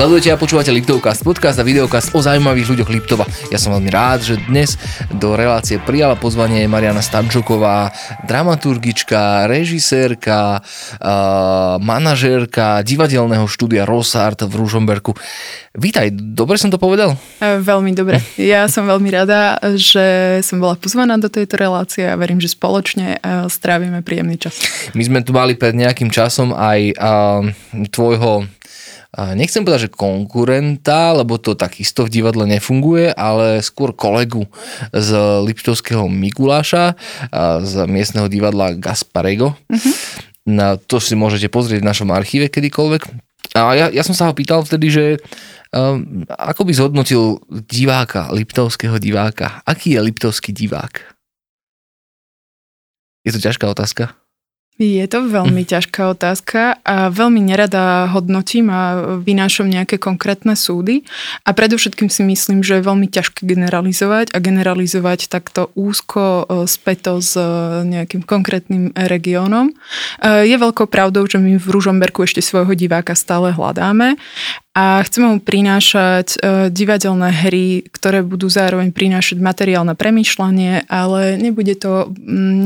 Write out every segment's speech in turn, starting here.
Sledujete a počúvate Liptovcast, podcast a videokast o zaujímavých ľuďoch Liptova. Ja som veľmi rád, že dnes do relácie prijala pozvanie Mariana Stančuková, dramaturgička, režisérka, uh, manažérka divadelného štúdia Rosart v Ružomberku. Vítaj, dobre som to povedal? E, veľmi dobre. Ja som veľmi rada, že som bola pozvaná do tejto relácie a verím, že spoločne e, strávime príjemný čas. My sme tu mali pred nejakým časom aj uh, tvojho nechcem povedať, že konkurenta, lebo to takisto v divadle nefunguje, ale skôr kolegu z Liptovského Mikuláša, z miestneho divadla Gasparego. Uh-huh. Na to si môžete pozrieť v našom archíve kedykoľvek. A ja, ja som sa ho pýtal vtedy, že um, ako by zhodnotil diváka, liptovského diváka? Aký je liptovský divák? Je to ťažká otázka? Je to veľmi ťažká otázka a veľmi nerada hodnotím a vynášam nejaké konkrétne súdy a predovšetkým si myslím, že je veľmi ťažké generalizovať a generalizovať takto úzko e, späto s e, nejakým konkrétnym regiónom. E, je veľkou pravdou, že my v Ružomberku ešte svojho diváka stále hľadáme a chceme mu prinášať divadelné hry, ktoré budú zároveň prinášať materiál na premýšľanie, ale nebude to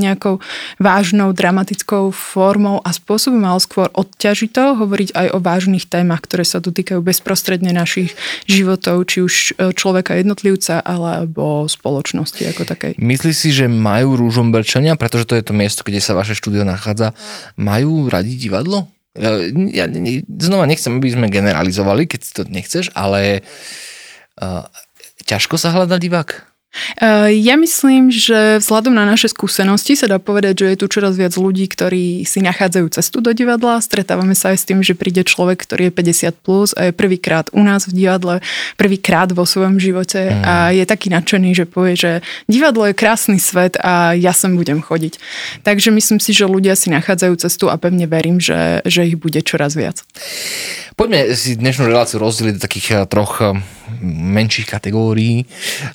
nejakou vážnou dramatickou formou a spôsobom, ale skôr odťažito hovoriť aj o vážnych témach, ktoré sa dotýkajú bezprostredne našich životov, či už e, človeka jednotlivca, alebo spoločnosti ako takej. Myslíš si, že majú rúžomberčania, pretože to je to miesto, kde sa vaše štúdio nachádza, majú radi divadlo? Ja, ja znova nechcem, aby sme generalizovali, keď to nechceš, ale uh, ťažko sa hľadá divák? Eh, ja myslím, že vzhľadom na naše skúsenosti sa dá povedať, že je tu čoraz viac ľudí, ktorí si nachádzajú cestu do divadla. Stretávame sa aj s tým, že príde človek, ktorý je 50 plus a je prvýkrát u nás v divadle, prvýkrát vo svojom živote mm. a je taký nadšený, že povie, že divadlo je krásny svet a ja sem budem chodiť. Takže myslím si, že ľudia si nachádzajú cestu a pevne verím, že, že ich bude čoraz viac. Poďme si dnešnú reláciu rozdeliť do takých eh, troch eh, menších kategórií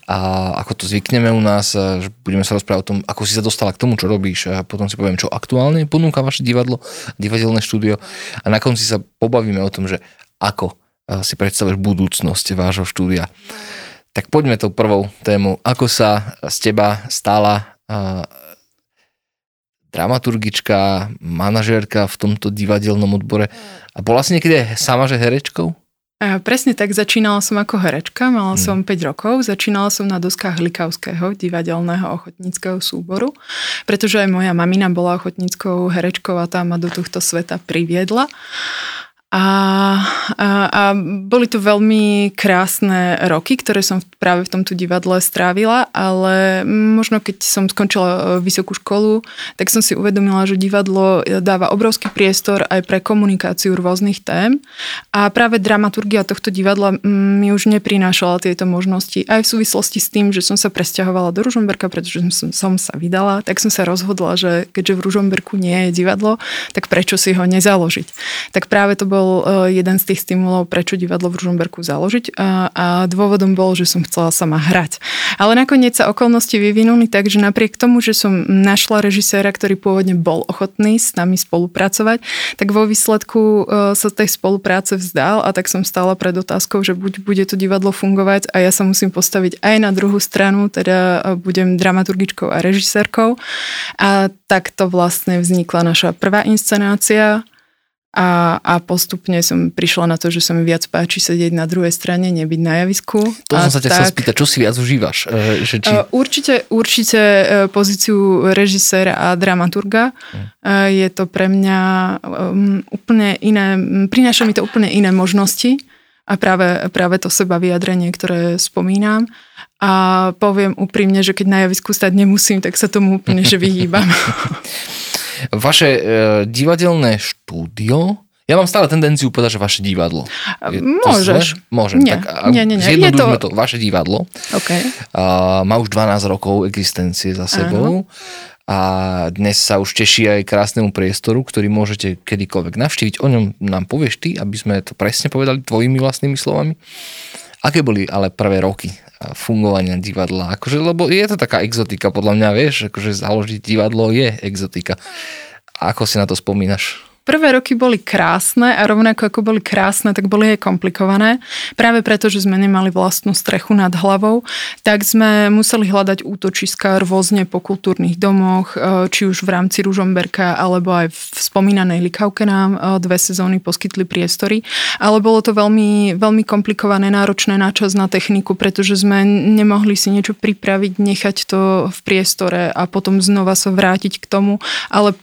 a ako to zvykneme u nás, že budeme sa rozprávať o tom, ako si sa dostala k tomu, čo robíš a potom si poviem, čo aktuálne ponúka vaše divadlo, divadelné štúdio a na konci sa pobavíme o tom, že ako si predstavuješ budúcnosť vášho štúdia. Tak poďme tou prvou tému. Ako sa z teba stala dramaturgička, manažérka v tomto divadelnom odbore. A bola si niekedy sama, že herečkou? A presne tak, začínala som ako herečka, mala hmm. som 5 rokov, začínala som na doskách Likavského divadelného ochotníckého súboru, pretože aj moja mamina bola ochotníckou herečkou a tá ma do tohto sveta priviedla. A, a, a boli to veľmi krásne roky, ktoré som práve v tomto divadle strávila, ale možno keď som skončila e, vysokú školu, tak som si uvedomila, že divadlo dáva obrovský priestor aj pre komunikáciu rôznych tém a práve dramaturgia tohto divadla mi už neprinášala tieto možnosti. Aj v súvislosti s tým, že som sa presťahovala do Ružomberka, pretože som, som sa vydala, tak som sa rozhodla, že keďže v Ružomberku nie je divadlo, tak prečo si ho nezaložiť. Tak práve to bol bol e, jeden z tých stimulov, prečo divadlo v Ružomberku založiť a, a dôvodom bol, že som chcela sama hrať. Ale nakoniec sa okolnosti vyvinuli tak, že napriek tomu, že som našla režiséra, ktorý pôvodne bol ochotný s nami spolupracovať, tak vo výsledku e, sa tej spolupráce vzdal a tak som stála pred otázkou, že buď bude to divadlo fungovať a ja sa musím postaviť aj na druhú stranu, teda e, budem dramaturgičkou a režisérkou. A takto vlastne vznikla naša prvá inscenácia, a, a postupne som prišla na to, že sa mi viac páči sedieť na druhej strane, nebyť na javisku. To a som sa ťa chcel spýtať, čo si viac užívaš? E, že či... E, určite, určite e, pozíciu režiséra a dramaturga. Hm. Je to pre mňa um, úplne iné, prináša mi to úplne iné možnosti a práve, práve to seba vyjadrenie, ktoré spomínam. A poviem úprimne, že keď na javisku stať nemusím, tak sa tomu úplne že vyhýbam. Vaše e, divadelné štúdio, ja mám stále tendenciu povedať, že vaše divadlo. Je Môžeš. Môžem. Nie, tak, nie, nie, nie. Je to... to. Vaše divadlo. Okay. A, má už 12 rokov existencie za sebou. Aha. A dnes sa už teší aj krásnemu priestoru, ktorý môžete kedykoľvek navštíviť. O ňom nám povieš ty, aby sme to presne povedali tvojimi vlastnými slovami. Aké boli ale prvé roky fungovania divadla. Akože, lebo je to taká exotika, podľa mňa, vieš, akože založiť divadlo je exotika. Ako si na to spomínaš? Prvé roky boli krásne a rovnako ako boli krásne, tak boli aj komplikované. Práve preto, že sme nemali vlastnú strechu nad hlavou, tak sme museli hľadať útočiska rôzne po kultúrnych domoch, e, či už v rámci Ružomberka, alebo aj v spomínanej Likavke nám e, dve sezóny poskytli priestory. Ale bolo to veľmi, veľmi komplikované, náročné na čas, na techniku, pretože sme nemohli si niečo pripraviť, nechať to v priestore a potom znova sa vrátiť k tomu, ale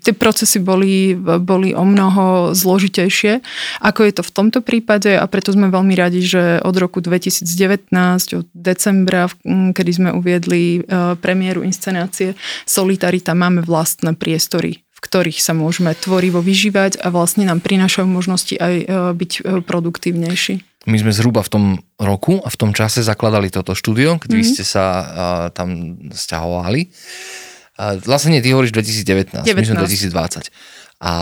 tie procesy boli, boli o mnoho zložitejšie, ako je to v tomto prípade a preto sme veľmi radi, že od roku 2019, od decembra, kedy sme uviedli e, premiéru inscenácie Solitarita, máme vlastné priestory v ktorých sa môžeme tvorivo vyžívať a vlastne nám prinášajú možnosti aj e, byť e, produktívnejší. My sme zhruba v tom roku a v tom čase zakladali toto štúdio, keď mm-hmm. vy ste sa uh, tam stiahovali. Vlastne nie, ty hovoríš 2019, 19. my sme 2020. A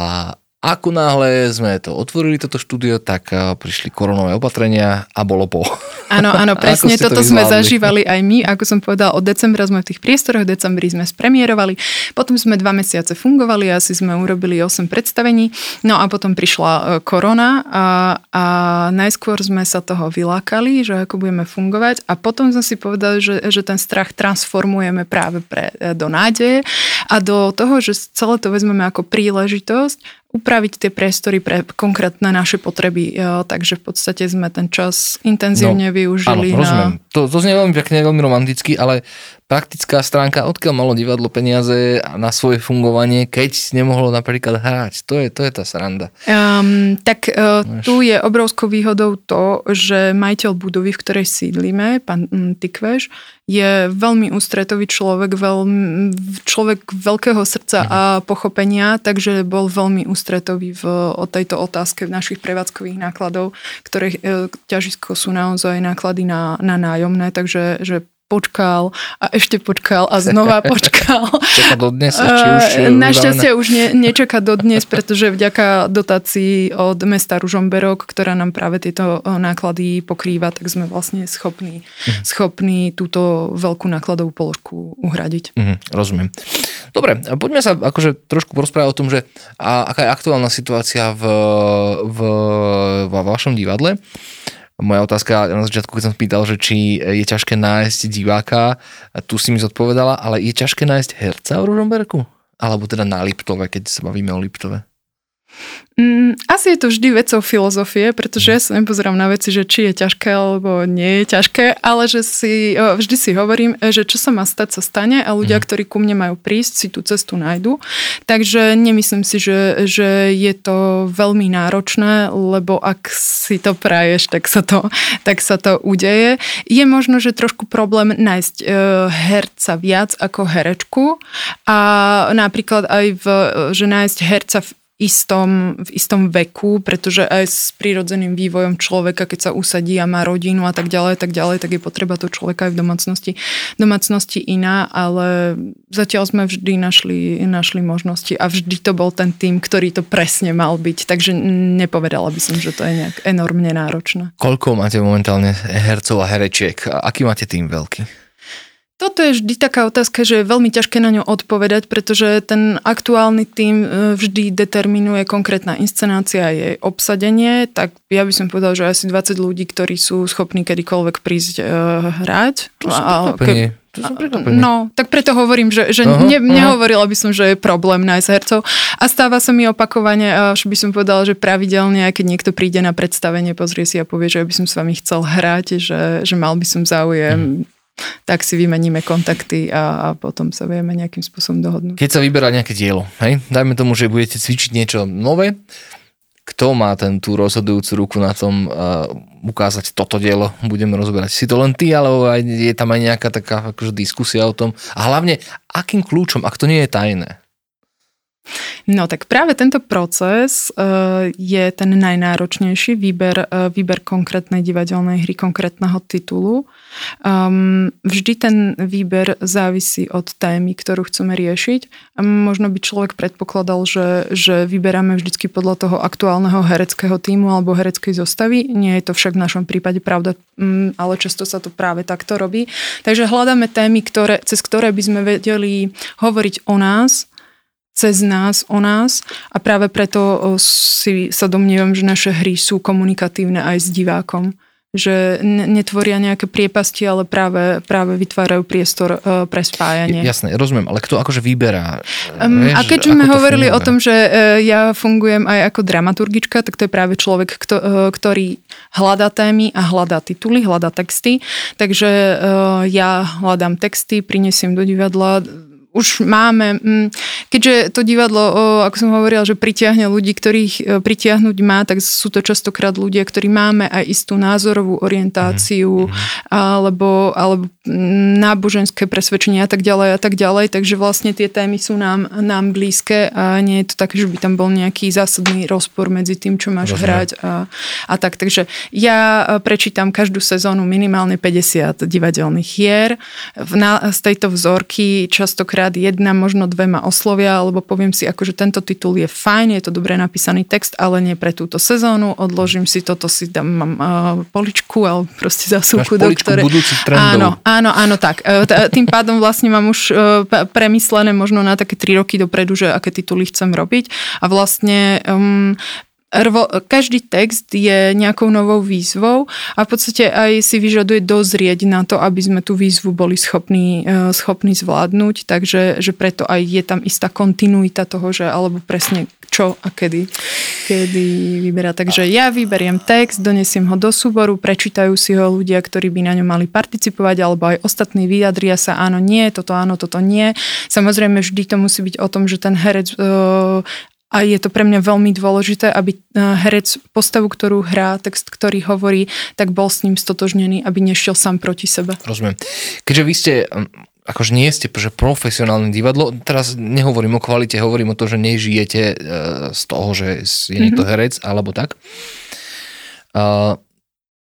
ako náhle sme to otvorili, toto štúdio, tak eh, prišli koronové opatrenia a bolo po. Áno, áno, presne toto sme zažívali aj my. Ako som povedal, od decembra sme v tých priestoroch, v decembri sme spremierovali, potom sme dva mesiace fungovali, asi sme urobili 8 predstavení, no a potom prišla eh, korona a, a najskôr sme sa toho vylákali, že ako budeme fungovať a potom sme si povedali, že, že ten strach transformujeme práve pre, eh, do nádeje a do toho, že celé to vezmeme ako príležitosť upraviť tie priestory pre konkrétne naše potreby. Takže v podstate sme ten čas intenzívne no, využili. Áno, rozumiem. Na... To, to znie veľmi pekne, veľmi romanticky, ale praktická stránka, odkiaľ malo divadlo peniaze na svoje fungovanie, keď nemohlo napríklad hrať. To je, to je tá sranda. Um, tak uh, tu je obrovskou výhodou to, že majiteľ budovy, v ktorej sídlíme, pán um, Tikveš, je veľmi ústretový človek, veľmi, človek veľkého srdca mhm. a pochopenia, takže bol veľmi ústretový v, o tejto otázke v našich prevádzkových nákladov, ktoré e, ťažisko sú naozaj náklady na, na nájomné, takže že počkal a ešte počkal a znova počkal. Čaká do dnes? Či už Našťastie už ne, nečaká do dnes, pretože vďaka dotácii od mesta Ružomberok, ktorá nám práve tieto e, náklady pokrýva, tak sme vlastne schopní, mhm. schopní túto veľkú nákladovú položku uhradiť. Mhm, rozumiem. Dobre, poďme sa akože trošku porozprávať o tom, že a, aká je aktuálna situácia v, v, v vašom divadle. Moja otázka na začiatku, keď som spýtal, že či je ťažké nájsť diváka, tu si mi zodpovedala, ale je ťažké nájsť herca v Ružomberku? Alebo teda na Liptove, keď sa bavíme o Liptove? Mm, asi je to vždy vecou filozofie, pretože ja sa nepozerám na veci, že či je ťažké alebo nie je ťažké, ale že si, vždy si hovorím, že čo sa má stať, sa stane a ľudia, mhm. ktorí ku mne majú prísť, si tú cestu nájdu. Takže nemyslím si, že, že je to veľmi náročné, lebo ak si to praješ, tak sa to, tak sa to udeje. Je možno, že trošku problém nájsť e, herca viac ako herečku a napríklad aj v, že nájsť herca v istom, v istom veku, pretože aj s prírodzeným vývojom človeka, keď sa usadí a má rodinu a tak ďalej, tak ďalej, tak je potreba to človeka aj v domácnosti, domácnosti iná, ale zatiaľ sme vždy našli, našli možnosti a vždy to bol ten tým, ktorý to presne mal byť, takže nepovedala by som, že to je nejak enormne náročné. Koľko máte momentálne hercov a herečiek? Aký máte tým veľký? Toto je vždy taká otázka, že je veľmi ťažké na ňu odpovedať, pretože ten aktuálny tým e, vždy determinuje konkrétna inscenácia a jej obsadenie, tak ja by som povedal, že asi 20 ľudí, ktorí sú schopní kedykoľvek prísť uh, hrať. To a, ke, No, tak preto hovorím, že, že uh-huh, ne, nehovorila by som, že je problém nájsť hercov. A stáva sa mi opakovane, až by som povedala, že pravidelne, keď niekto príde na predstavenie, pozrie si a povie, že by som s vami chcel hrať, že, že mal by som záujem. Uh-huh tak si vymeníme kontakty a, a potom sa vieme nejakým spôsobom dohodnúť. Keď sa vyberá nejaké dielo, hej, dajme tomu, že budete cvičiť niečo nové, kto má ten tú rozhodujúcu ruku na tom uh, ukázať toto dielo, budeme rozoberať. Si to len ty, alebo aj, je tam aj nejaká taká akože diskusia o tom. A hlavne, akým kľúčom, ak to nie je tajné? No tak práve tento proces uh, je ten najnáročnejší, výber, uh, výber konkrétnej divadelnej hry, konkrétneho titulu. Um, vždy ten výber závisí od témy, ktorú chceme riešiť. Možno by človek predpokladal, že, že vyberáme vždycky podľa toho aktuálneho hereckého týmu alebo hereckej zostavy. Nie je to však v našom prípade pravda, um, ale často sa to práve takto robí. Takže hľadáme témy, ktoré, cez ktoré by sme vedeli hovoriť o nás, cez nás, o nás a práve preto si sa domnievam, že naše hry sú komunikatívne aj s divákom že netvoria nejaké priepasti, ale práve, práve vytvárajú priestor uh, pre spájanie. Jasné, rozumiem, ale kto akože vyberá? Um, vieš, a keď sme hovorili funguje? o tom, že uh, ja fungujem aj ako dramaturgička, tak to je práve človek, kto, uh, ktorý hľadá témy a hľadá tituly, hľadá texty. Takže ja hľadám texty, prinesiem do divadla, už máme, mm, keďže to divadlo, ako som hovorila, že pritiahne ľudí, ktorých e, pritiahnuť má, tak sú to častokrát ľudia, ktorí máme aj istú názorovú orientáciu mm-hmm. alebo, alebo mm, náboženské presvedčenie a tak ďalej a tak ďalej, takže vlastne tie témy sú nám, nám blízke a nie je to také, že by tam bol nejaký zásadný rozpor medzi tým, čo máš Rozumiem. hrať a, a tak. Takže ja e, prečítam každú sezónu minimálne 50 divadelných hier. V, na, z tejto vzorky častokrát rád jedna, možno dve ma oslovia, alebo poviem si, akože tento titul je fajn, je to dobre napísaný text, ale nie pre túto sezónu, odložím si toto, si dám mám, uh, poličku, alebo proste zásuvku, do ktorej... Áno, áno, áno, tak. Uh, tým pádom vlastne mám už uh, premyslené možno na také tri roky dopredu, že aké tituly chcem robiť. A vlastne um, Rvo, každý text je nejakou novou výzvou a v podstate aj si vyžaduje dozrieť na to, aby sme tú výzvu boli schopní, e, schopní zvládnuť, takže že preto aj je tam istá kontinuita toho, že alebo presne čo a kedy, kedy vyberá. Takže ja vyberiem text, donesiem ho do súboru, prečítajú si ho ľudia, ktorí by na ňom mali participovať, alebo aj ostatní vyjadria sa áno, nie, toto áno, toto nie. Samozrejme, vždy to musí byť o tom, že ten herec uh, a je to pre mňa veľmi dôležité, aby e, herec postavu, ktorú hrá, text, ktorý hovorí, tak bol s ním stotožnený, aby nešiel sám proti sebe. Rozumiem. Keďže vy ste akože nie ste že profesionálne divadlo, teraz nehovorím o kvalite, hovorím o to, že nežijete e, z toho, že je niekto mm-hmm. herec alebo tak. Uh,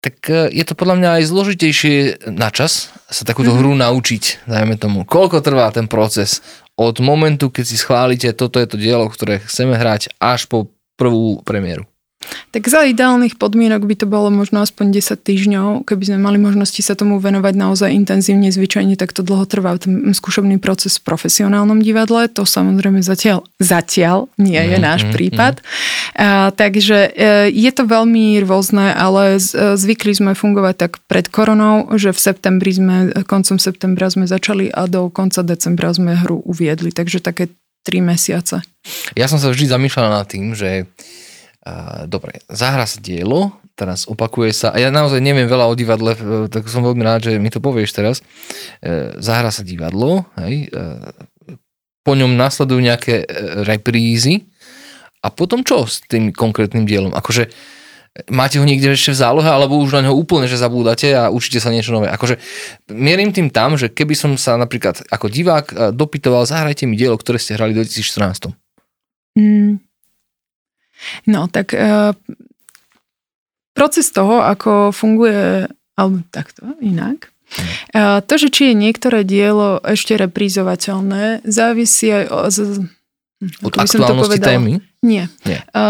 tak e, je to podľa mňa aj zložitejšie na čas sa takúto mm-hmm. hru naučiť, dajme tomu. Koľko trvá ten proces od momentu, keď si schválite, toto je to dielo, ktoré chceme hrať, až po prvú premiéru? Tak za ideálnych podmienok by to bolo možno aspoň 10 týždňov, keby sme mali možnosti sa tomu venovať naozaj intenzívne, zvyčajne tak to dlho trvá ten skúšobný proces v profesionálnom divadle, to samozrejme zatiaľ, zatiaľ nie je mm, náš mm, prípad. Mm. A, takže e, je to veľmi rôzne, ale z, zvykli sme fungovať tak pred koronou, že v septembri sme, koncom septembra sme začali a do konca decembra sme hru uviedli, takže také 3 mesiace. Ja som sa vždy zamýšľal nad tým, že dobre, zahra sa dielo, teraz opakuje sa, a ja naozaj neviem veľa o divadle, e, tak som veľmi rád, že mi to povieš teraz. E, zahra sa divadlo, hej, e, po ňom nasledujú nejaké reprízy a potom čo s tým konkrétnym dielom? Akože máte ho niekde ešte v zálohe, alebo už na neho úplne, že zabúdate a učíte sa niečo nové. Akože mierim tým tam, že keby som sa napríklad ako divák dopytoval, zahrajte mi dielo, ktoré ste hrali v 2014. Mm, No tak e, proces toho, ako funguje, alebo takto, inak, e, to, že či je niektoré dielo ešte reprízovateľné, závisí aj o, z, od aktuálnosti témy? Nie. Nie. E,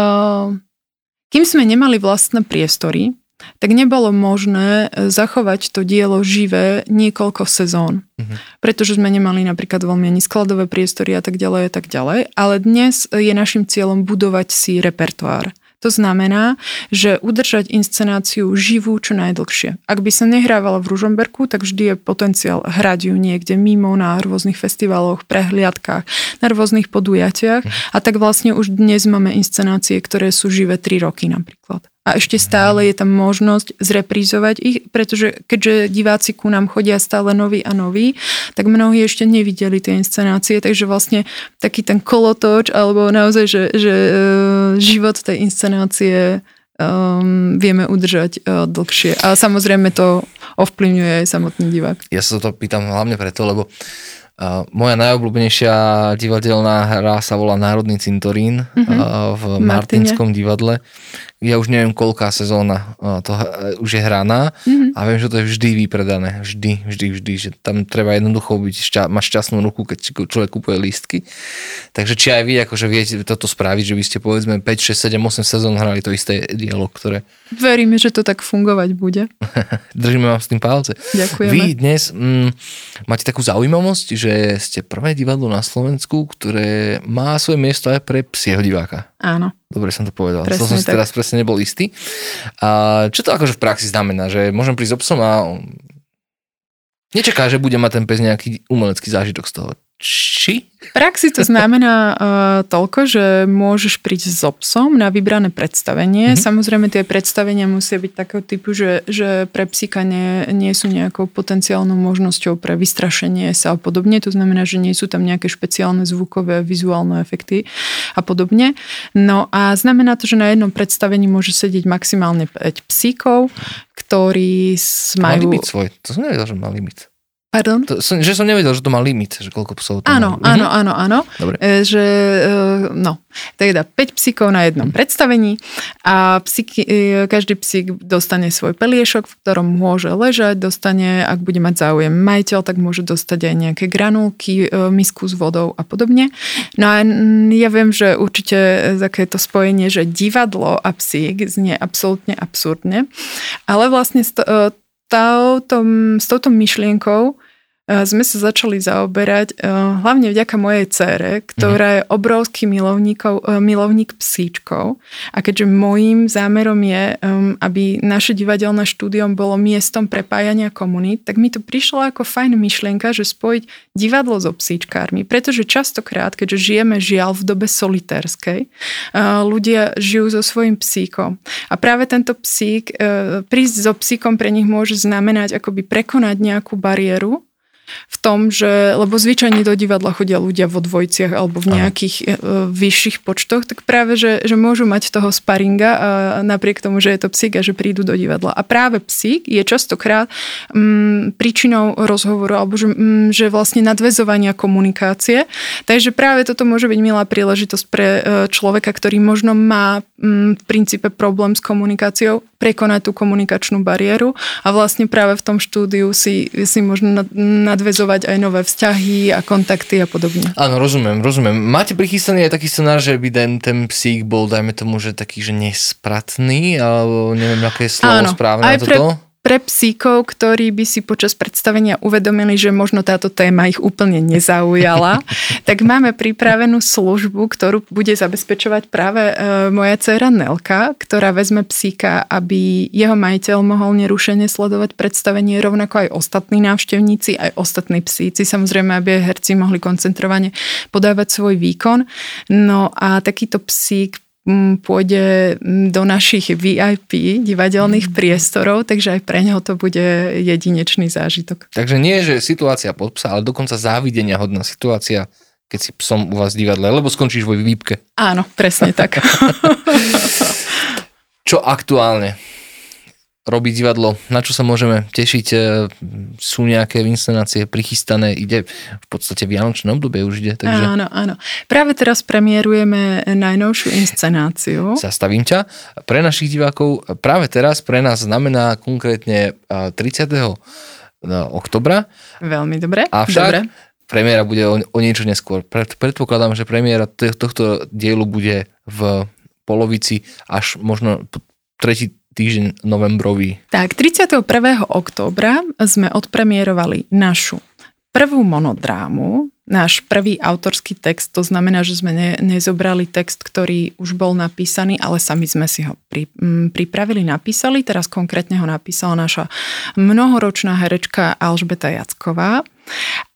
kým sme nemali vlastné priestory, tak nebolo možné e, zachovať to dielo živé niekoľko sezón. Uh-huh. Pretože sme nemali napríklad veľmi ani skladové priestory a tak ďalej a tak ďalej. Ale dnes je našim cieľom budovať si repertoár. To znamená, že udržať inscenáciu živú čo najdlhšie. Ak by sa nehrávala v Ružomberku, tak vždy je potenciál hrať ju niekde mimo na rôznych festivaloch, prehliadkách, na rôznych podujatiach. Mhm. A tak vlastne už dnes máme inscenácie, ktoré sú živé 3 roky napríklad a ešte stále je tam možnosť zreprízovať ich, pretože keďže diváci ku nám chodia stále noví a noví, tak mnohí ešte nevideli tie inscenácie, takže vlastne taký ten kolotoč alebo naozaj, že, že e, život tej inscenácie um, vieme udržať uh, dlhšie. A samozrejme to ovplyvňuje aj samotný divák. Ja sa to pýtam hlavne preto, lebo moja najobľúbenejšia divadelná hra sa volá Národný cintorín mm-hmm. v Martinskom divadle ja už neviem, koľká sezóna to už je hraná mm-hmm. a viem, že to je vždy vypredané. Vždy, vždy, vždy. Že tam treba jednoducho byť, šťa, mať šťastnú ruku, keď človek kupuje lístky. Takže či aj vy akože viete toto spraviť, že vy ste povedzme 5, 6, 7, 8 sezón hrali to isté dialog, ktoré... Veríme, že to tak fungovať bude. Držíme vám s tým palce. Ďakujeme. Vy dnes mm, máte takú zaujímavosť, že že ste prvé divadlo na Slovensku, ktoré má svoje miesto aj pre psieho diváka. Áno. Dobre som to povedal. Presne to som si tak. teraz presne nebol istý. A čo to akože v praxi znamená? Že môžem prísť so psom a nečaká, že bude mať ten pes nejaký umelecký zážitok z toho. Či? V praxi to znamená uh, toľko, že môžeš prísť so psom na vybrané predstavenie. Mhm. Mm-hmm. Samozrejme tie predstavenia musia byť takého typu, že, že pre psíka nie, nie sú nejakou potenciálnou možnosťou pre vystrašenie sa a podobne. To znamená, že nie sú tam nejaké špeciálne zvukové, vizuálne efekty a podobne. No a znamená to, že na jednom predstavení môže sedieť maximálne 5 psíkov, ktorí majú... limit svoj. To som nevedel, že má limit. Pardon? To, som, že som nevedel, že to má limit, že koľko psov to Áno, má. áno, áno, áno. Dobre. E, Že, e, no, teda 5 psíkov na jednom predstavení a psíky, e, každý psík dostane svoj peliešok, v ktorom môže ležať, dostane, ak bude mať záujem majiteľ, tak môže dostať aj nejaké granulky, e, misku s vodou a podobne. No a ja viem, že určite takéto spojenie, že divadlo a psík znie absolútne absurdne, ale vlastne s, to, e, touto, s touto myšlienkou sme sa začali zaoberať e, hlavne vďaka mojej cére, ktorá je obrovský e, milovník psíčkov. A keďže môjim zámerom je, aby naše divadelné štúdium bolo miestom prepájania komunít, tak mi to prišlo ako fajn myšlienka, že spojiť divadlo so psíčkármi, pretože častokrát, keďže žijeme žiaľ v dobe solitérskej, e, ľudia žijú so svojím psíkom. A práve tento psík, prísť so psíkom pre nich môže znamenať akoby prekonať nejakú bariéru, v tom, že, lebo zvyčajne do divadla chodia ľudia vo dvojciach alebo v nejakých e, vyšších počtoch, tak práve, že, že môžu mať toho sparinga a napriek tomu, že je to psík a že prídu do divadla. A práve psík je častokrát mm, príčinou rozhovoru alebo že, mm, že vlastne nadvezovania komunikácie. Takže práve toto môže byť milá príležitosť pre e, človeka, ktorý možno má mm, v princípe problém s komunikáciou, prekonať tú komunikačnú bariéru a vlastne práve v tom štúdiu si, si možno nad, nadvezovať aj nové vzťahy a kontakty a podobne. Áno, rozumiem, rozumiem. Máte prichystaný aj taký scenár, že by ten, ten psík bol, dajme tomu, že taký, že nespratný, alebo neviem, aké je slovo Áno, správne aj na toto? Pre psíkov, ktorí by si počas predstavenia uvedomili, že možno táto téma ich úplne nezaujala, tak máme pripravenú službu, ktorú bude zabezpečovať práve e, moja dcéra Nelka, ktorá vezme psíka, aby jeho majiteľ mohol nerušene sledovať predstavenie, rovnako aj ostatní návštevníci, aj ostatní psíci, samozrejme, aby herci mohli koncentrovane podávať svoj výkon. No a takýto psík pôjde mm, do našich VIP divadelných priestorov, takže aj pre neho to bude jedinečný zážitok. Takže nie, že situácia pod psa, ale dokonca závidenia hodná situácia, keď si psom u vás divadle, lebo skončíš vo výpke. Áno, presne tak. Čo aktuálne robí divadlo? Na čo sa môžeme tešiť? E, Sú nejaké inscenácie prichystané? Ide v podstate Vianočné obdobie už ide, takže Áno, áno. Práve teraz premiérujeme najnovšiu inscenáciu. zastavím ťa. Pre našich divákov práve teraz pre nás znamená konkrétne e, 30. oktobra, Veľmi dobre. avšak Dobre. premiéra bude o, o niečo neskôr. Pred, predpokladám, že premiéra tohto dielu bude v polovici až možno tretí týždeň novembrový. Tak, 31. októbra sme odpremierovali našu prvú monodrámu, náš prvý autorský text, to znamená, že sme ne, nezobrali text, ktorý už bol napísaný, ale sami sme si ho pri, m, pripravili, napísali. Teraz konkrétne ho napísala naša mnohoročná herečka Alžbeta Jacková.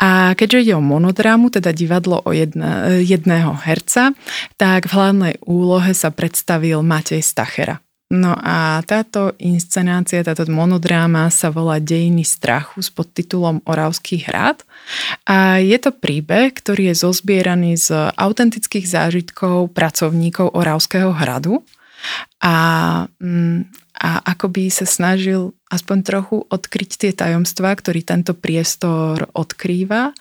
A keďže ide o monodrámu, teda divadlo o jedna, jedného herca, tak v hlavnej úlohe sa predstavil Matej Stachera. No a táto inscenácia, táto monodráma sa volá Dejiny strachu s podtitulom Oravský hrad. A je to príbeh, ktorý je zozbieraný z autentických zážitkov pracovníkov Oravského hradu. A, mm, a akoby sa snažil aspoň trochu odkryť tie tajomstvá, ktorý tento priestor odkrýva.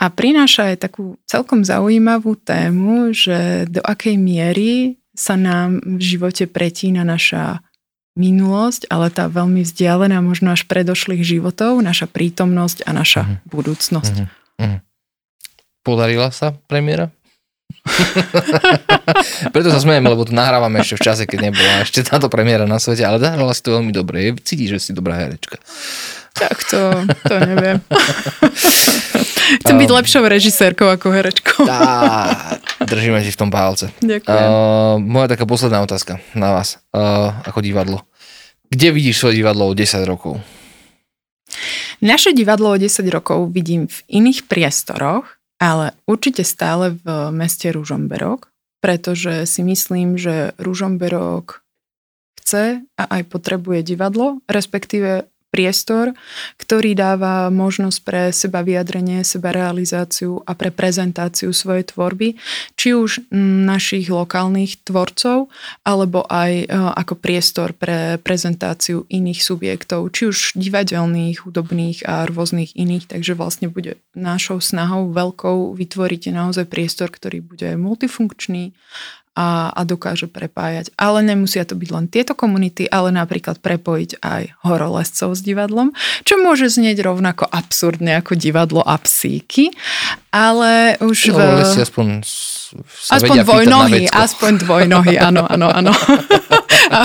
A prináša aj takú celkom zaujímavú tému, že do akej miery sa nám v živote pretína naša minulosť, ale tá veľmi vzdialená možno až predošlých životov, naša prítomnosť a naša Mhm. budúcnosť. Mhm. Mhm. Podarila sa premiéra? Preto sa smejeme, lebo tu nahrávame ešte v čase, keď nebola ešte táto premiéra na svete, ale zahrala si to veľmi dobre. Cítiš, že si dobrá herečka. Tak to, to neviem. Chcem byť lepšou režisérkou ako herečkou. Tá, držíme ti v tom palce. Ďakujem. Uh, moja taká posledná otázka na vás, uh, ako divadlo. Kde vidíš svoje divadlo o 10 rokov? Naše divadlo o 10 rokov vidím v iných priestoroch, ale určite stále v meste Ružomberok, pretože si myslím, že Ružomberok chce a aj potrebuje divadlo, respektíve priestor, ktorý dáva možnosť pre seba vyjadrenie, seba realizáciu a pre prezentáciu svojej tvorby, či už našich lokálnych tvorcov, alebo aj e, ako priestor pre prezentáciu iných subjektov, či už divadelných, hudobných a rôznych iných. Takže vlastne bude našou snahou veľkou vytvoriť naozaj priestor, ktorý bude multifunkčný a, a dokáže prepájať. Ale nemusia to byť len tieto komunity, ale napríklad prepojiť aj horolescov s divadlom, čo môže znieť rovnako absurdne ako divadlo a psíky, ale už... No, v... aspoň sa aspoň dvojnohy, aspoň dvojnohy, áno, áno, áno. A,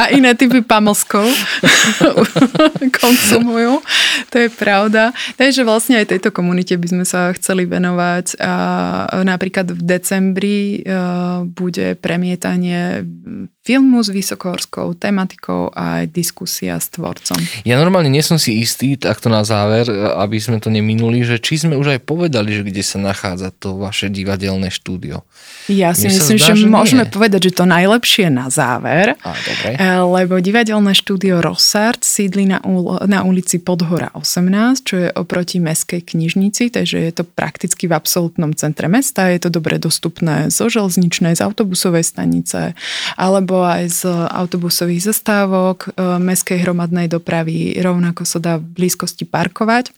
a iné typy pamlskov konsumujú, to je pravda. Takže vlastne aj tejto komunite by sme sa chceli venovať a napríklad v decembri uh, bude premietanie filmu s vysokohorskou tematikou a aj diskusia s tvorcom. Ja normálne nie som si istý, takto na záver, aby sme to neminuli, že či sme už aj povedali, že kde sa nachádza to vaše divadelné štúdio. Ja si Mne myslím, zdá, že, že môžeme nie. povedať, že to najlepšie na záver, dobre. Eh, lebo divadelné štúdio Rossard sídli na, na ulici Podhora 18, čo je oproti meskej knižnici, takže je to prakticky v absolútnom centre mesta, je to dobre dostupné zo železničnej, z autobusovej stanice, alebo aj z autobusových zastávok, e, meskej hromadnej dopravy, rovnako sa dá v blízkosti parkovať.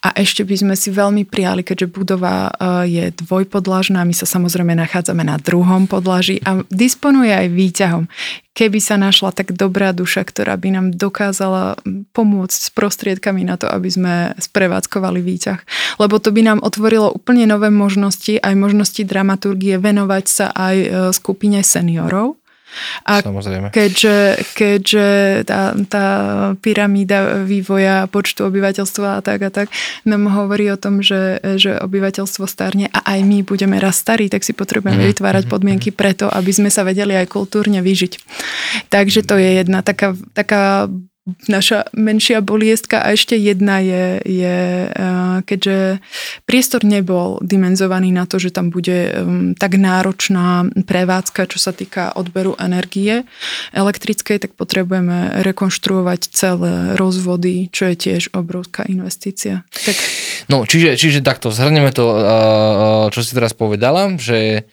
A ešte by sme si veľmi prijali, keďže budova e, je dvojpodlažná, my sa samozrejme nachádzame na druhom podlaží a disponuje aj výťahom. Keby sa našla tak dobrá duša, ktorá by nám dokázala pomôcť s prostriedkami na to, aby sme sprevádzkovali výťah. Lebo to by nám otvorilo úplne nové možnosti, aj možnosti dramaturgie venovať sa aj e, skupine seniorov a Samozrejme. Keďže, keďže tá, tá pyramída vývoja počtu obyvateľstva a tak a tak nám hovorí o tom, že, že obyvateľstvo starne a aj my budeme raz starí, tak si potrebujeme mm. vytvárať mhm, podmienky mhm. preto, aby sme sa vedeli aj kultúrne vyžiť. Takže to je jedna taká, taká naša menšia boliestka a ešte jedna je, je eh, keďže priestor nebol dimenzovaný na to, že tam bude tak náročná prevádzka, čo sa týka odberu energie elektrickej, tak potrebujeme rekonštruovať celé rozvody, čo je tiež obrovská investícia. Tak... No, čiže, čiže takto, zhrneme to, eh, eh, čo si teraz povedala, že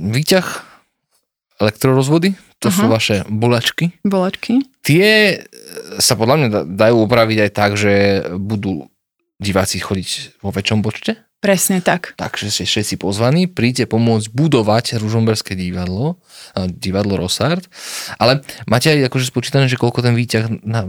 výťah elektrorozvody, to uh-huh. sú vaše bolačky. Bolačky. Tie sa podľa mňa dajú upraviť aj tak, že budú diváci chodiť vo väčšom počte. Presne tak. Takže ste všetci pozvaní, príďte pomôcť budovať Ružomberské divadlo, divadlo Rosard, ale máte aj akože spočítané, že koľko ten výťah na,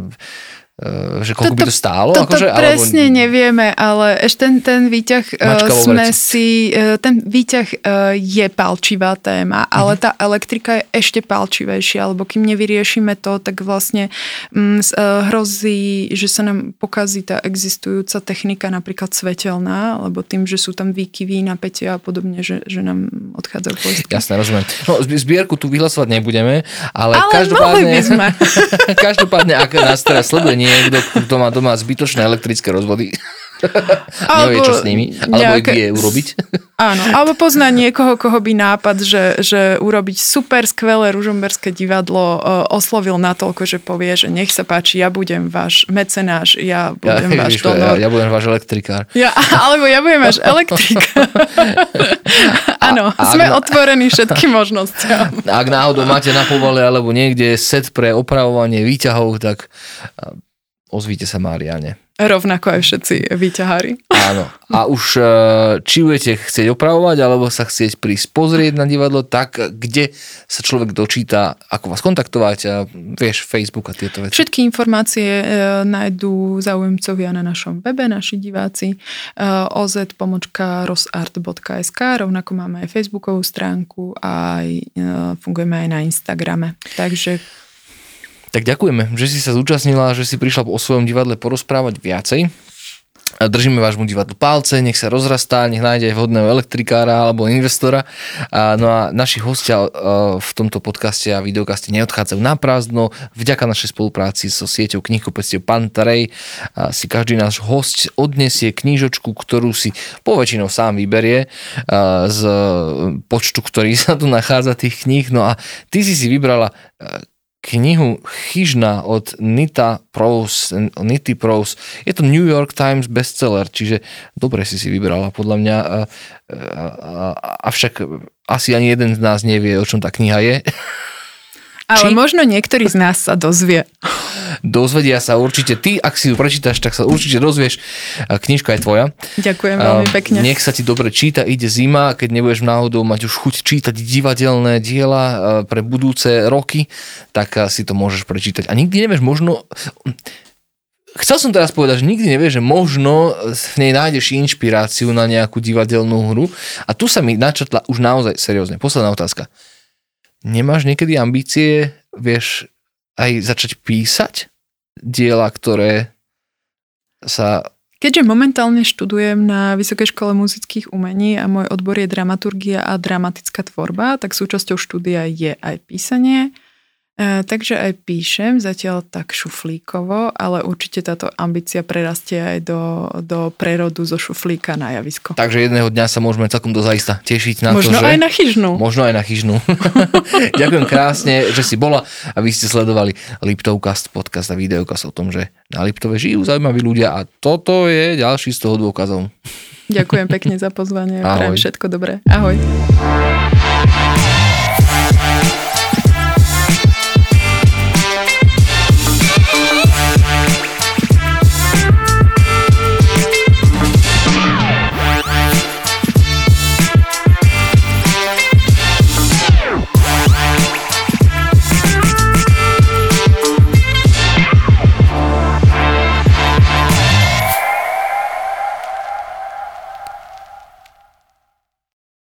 že koľko toto, by to stálo? Toto akože, presne alebo... nevieme, ale ešte ten, ten výťah uh, sme si, uh, ten výťah je palčivá téma, mm-hmm. ale tá elektrika je ešte palčivejšia, lebo kým nevyriešime to, tak vlastne uh, hrozí, že sa nám pokazí tá existujúca technika, napríklad svetelná, lebo tým, že sú tam výkyvy, napätia a podobne, že, že nám odchádzajú poistky. Jasné, rozumiem. No, zbierku tu vyhlasovať nebudeme, ale, ale každopádne, by sme. každopádne, ak nás teraz sleduje niekto, kto má doma zbytočné elektrické rozvody, nevie, čo s nimi, alebo nejaké... ich vie urobiť. Áno, alebo pozná niekoho, koho by nápad, že, že urobiť super skvelé ružomberské divadlo e, oslovil natoľko, že povie, že nech sa páči, ja budem váš mecenáš, ja budem ja, váš donor. Ja, ja budem váš elektrikár. Ja, alebo ja budem váš elektrikár. Áno, sme na... otvorení všetkým možnostiam. Ak náhodou máte na povale alebo niekde set pre opravovanie výťahov, tak ozvíte sa Mariane. Rovnako aj všetci výťahári. Áno. A už e, či budete chcieť opravovať, alebo sa chcieť prísť pozrieť na divadlo, tak kde sa človek dočíta, ako vás kontaktovať, a vieš, Facebook a tieto veci. Všetky informácie e, nájdú zaujímcovia na našom webe, naši diváci, e, oz.rosart.sk, rovnako máme aj Facebookovú stránku a aj, e, fungujeme aj na Instagrame. Takže tak ďakujeme, že si sa zúčastnila, že si prišla o svojom divadle porozprávať viacej. Držíme vášmu divadlu palce, nech sa rozrastá, nech nájde aj vhodného elektrikára alebo investora. No a naši hostia v tomto podcaste a videokaste neodchádzajú na prázdno. Vďaka našej spolupráci so sieťou knihkupectiev Pantarej si každý náš host odnesie knížočku, ktorú si poväčšinou sám vyberie z počtu, ktorý sa tu nachádza tých kníh. No a ty si si vybrala knihu Chyžna od Nita Prose, Nity Prose. Je to New York Times bestseller, čiže dobre si si vybrala podľa mňa. Avšak asi ani jeden z nás nevie, o čom tá kniha je. Ale Či? možno niektorý z nás sa dozvie. Dozvedia sa určite. Ty, ak si ju prečítaš, tak sa určite dozvieš. Knižka je tvoja. Ďakujem veľmi pekne. Nech sa ti dobre číta, ide zima, keď nebudeš náhodou mať už chuť čítať divadelné diela pre budúce roky, tak si to môžeš prečítať. A nikdy nevieš, možno Chcel som teraz povedať, že nikdy nevieš, že možno v nej nájdeš inšpiráciu na nejakú divadelnú hru. A tu sa mi načrtla už naozaj seriózne. Posledná otázka nemáš niekedy ambície, vieš, aj začať písať diela, ktoré sa... Keďže momentálne študujem na Vysokej škole muzických umení a môj odbor je dramaturgia a dramatická tvorba, tak súčasťou štúdia je aj písanie takže aj píšem, zatiaľ tak šuflíkovo, ale určite táto ambícia prerastie aj do, do prerodu zo šuflíka na javisko. Takže jedného dňa sa môžeme celkom dozaista tešiť na Možno to, že... Možno aj na chyžnú. Možno aj na chyžnú. Ďakujem krásne, že si bola a vy ste sledovali Liptovcast, podcast a videokast o tom, že na Liptove žijú zaujímaví ľudia a toto je ďalší z toho dôkazov. Ďakujem pekne za pozvanie. Prajem všetko dobré. Ahoj.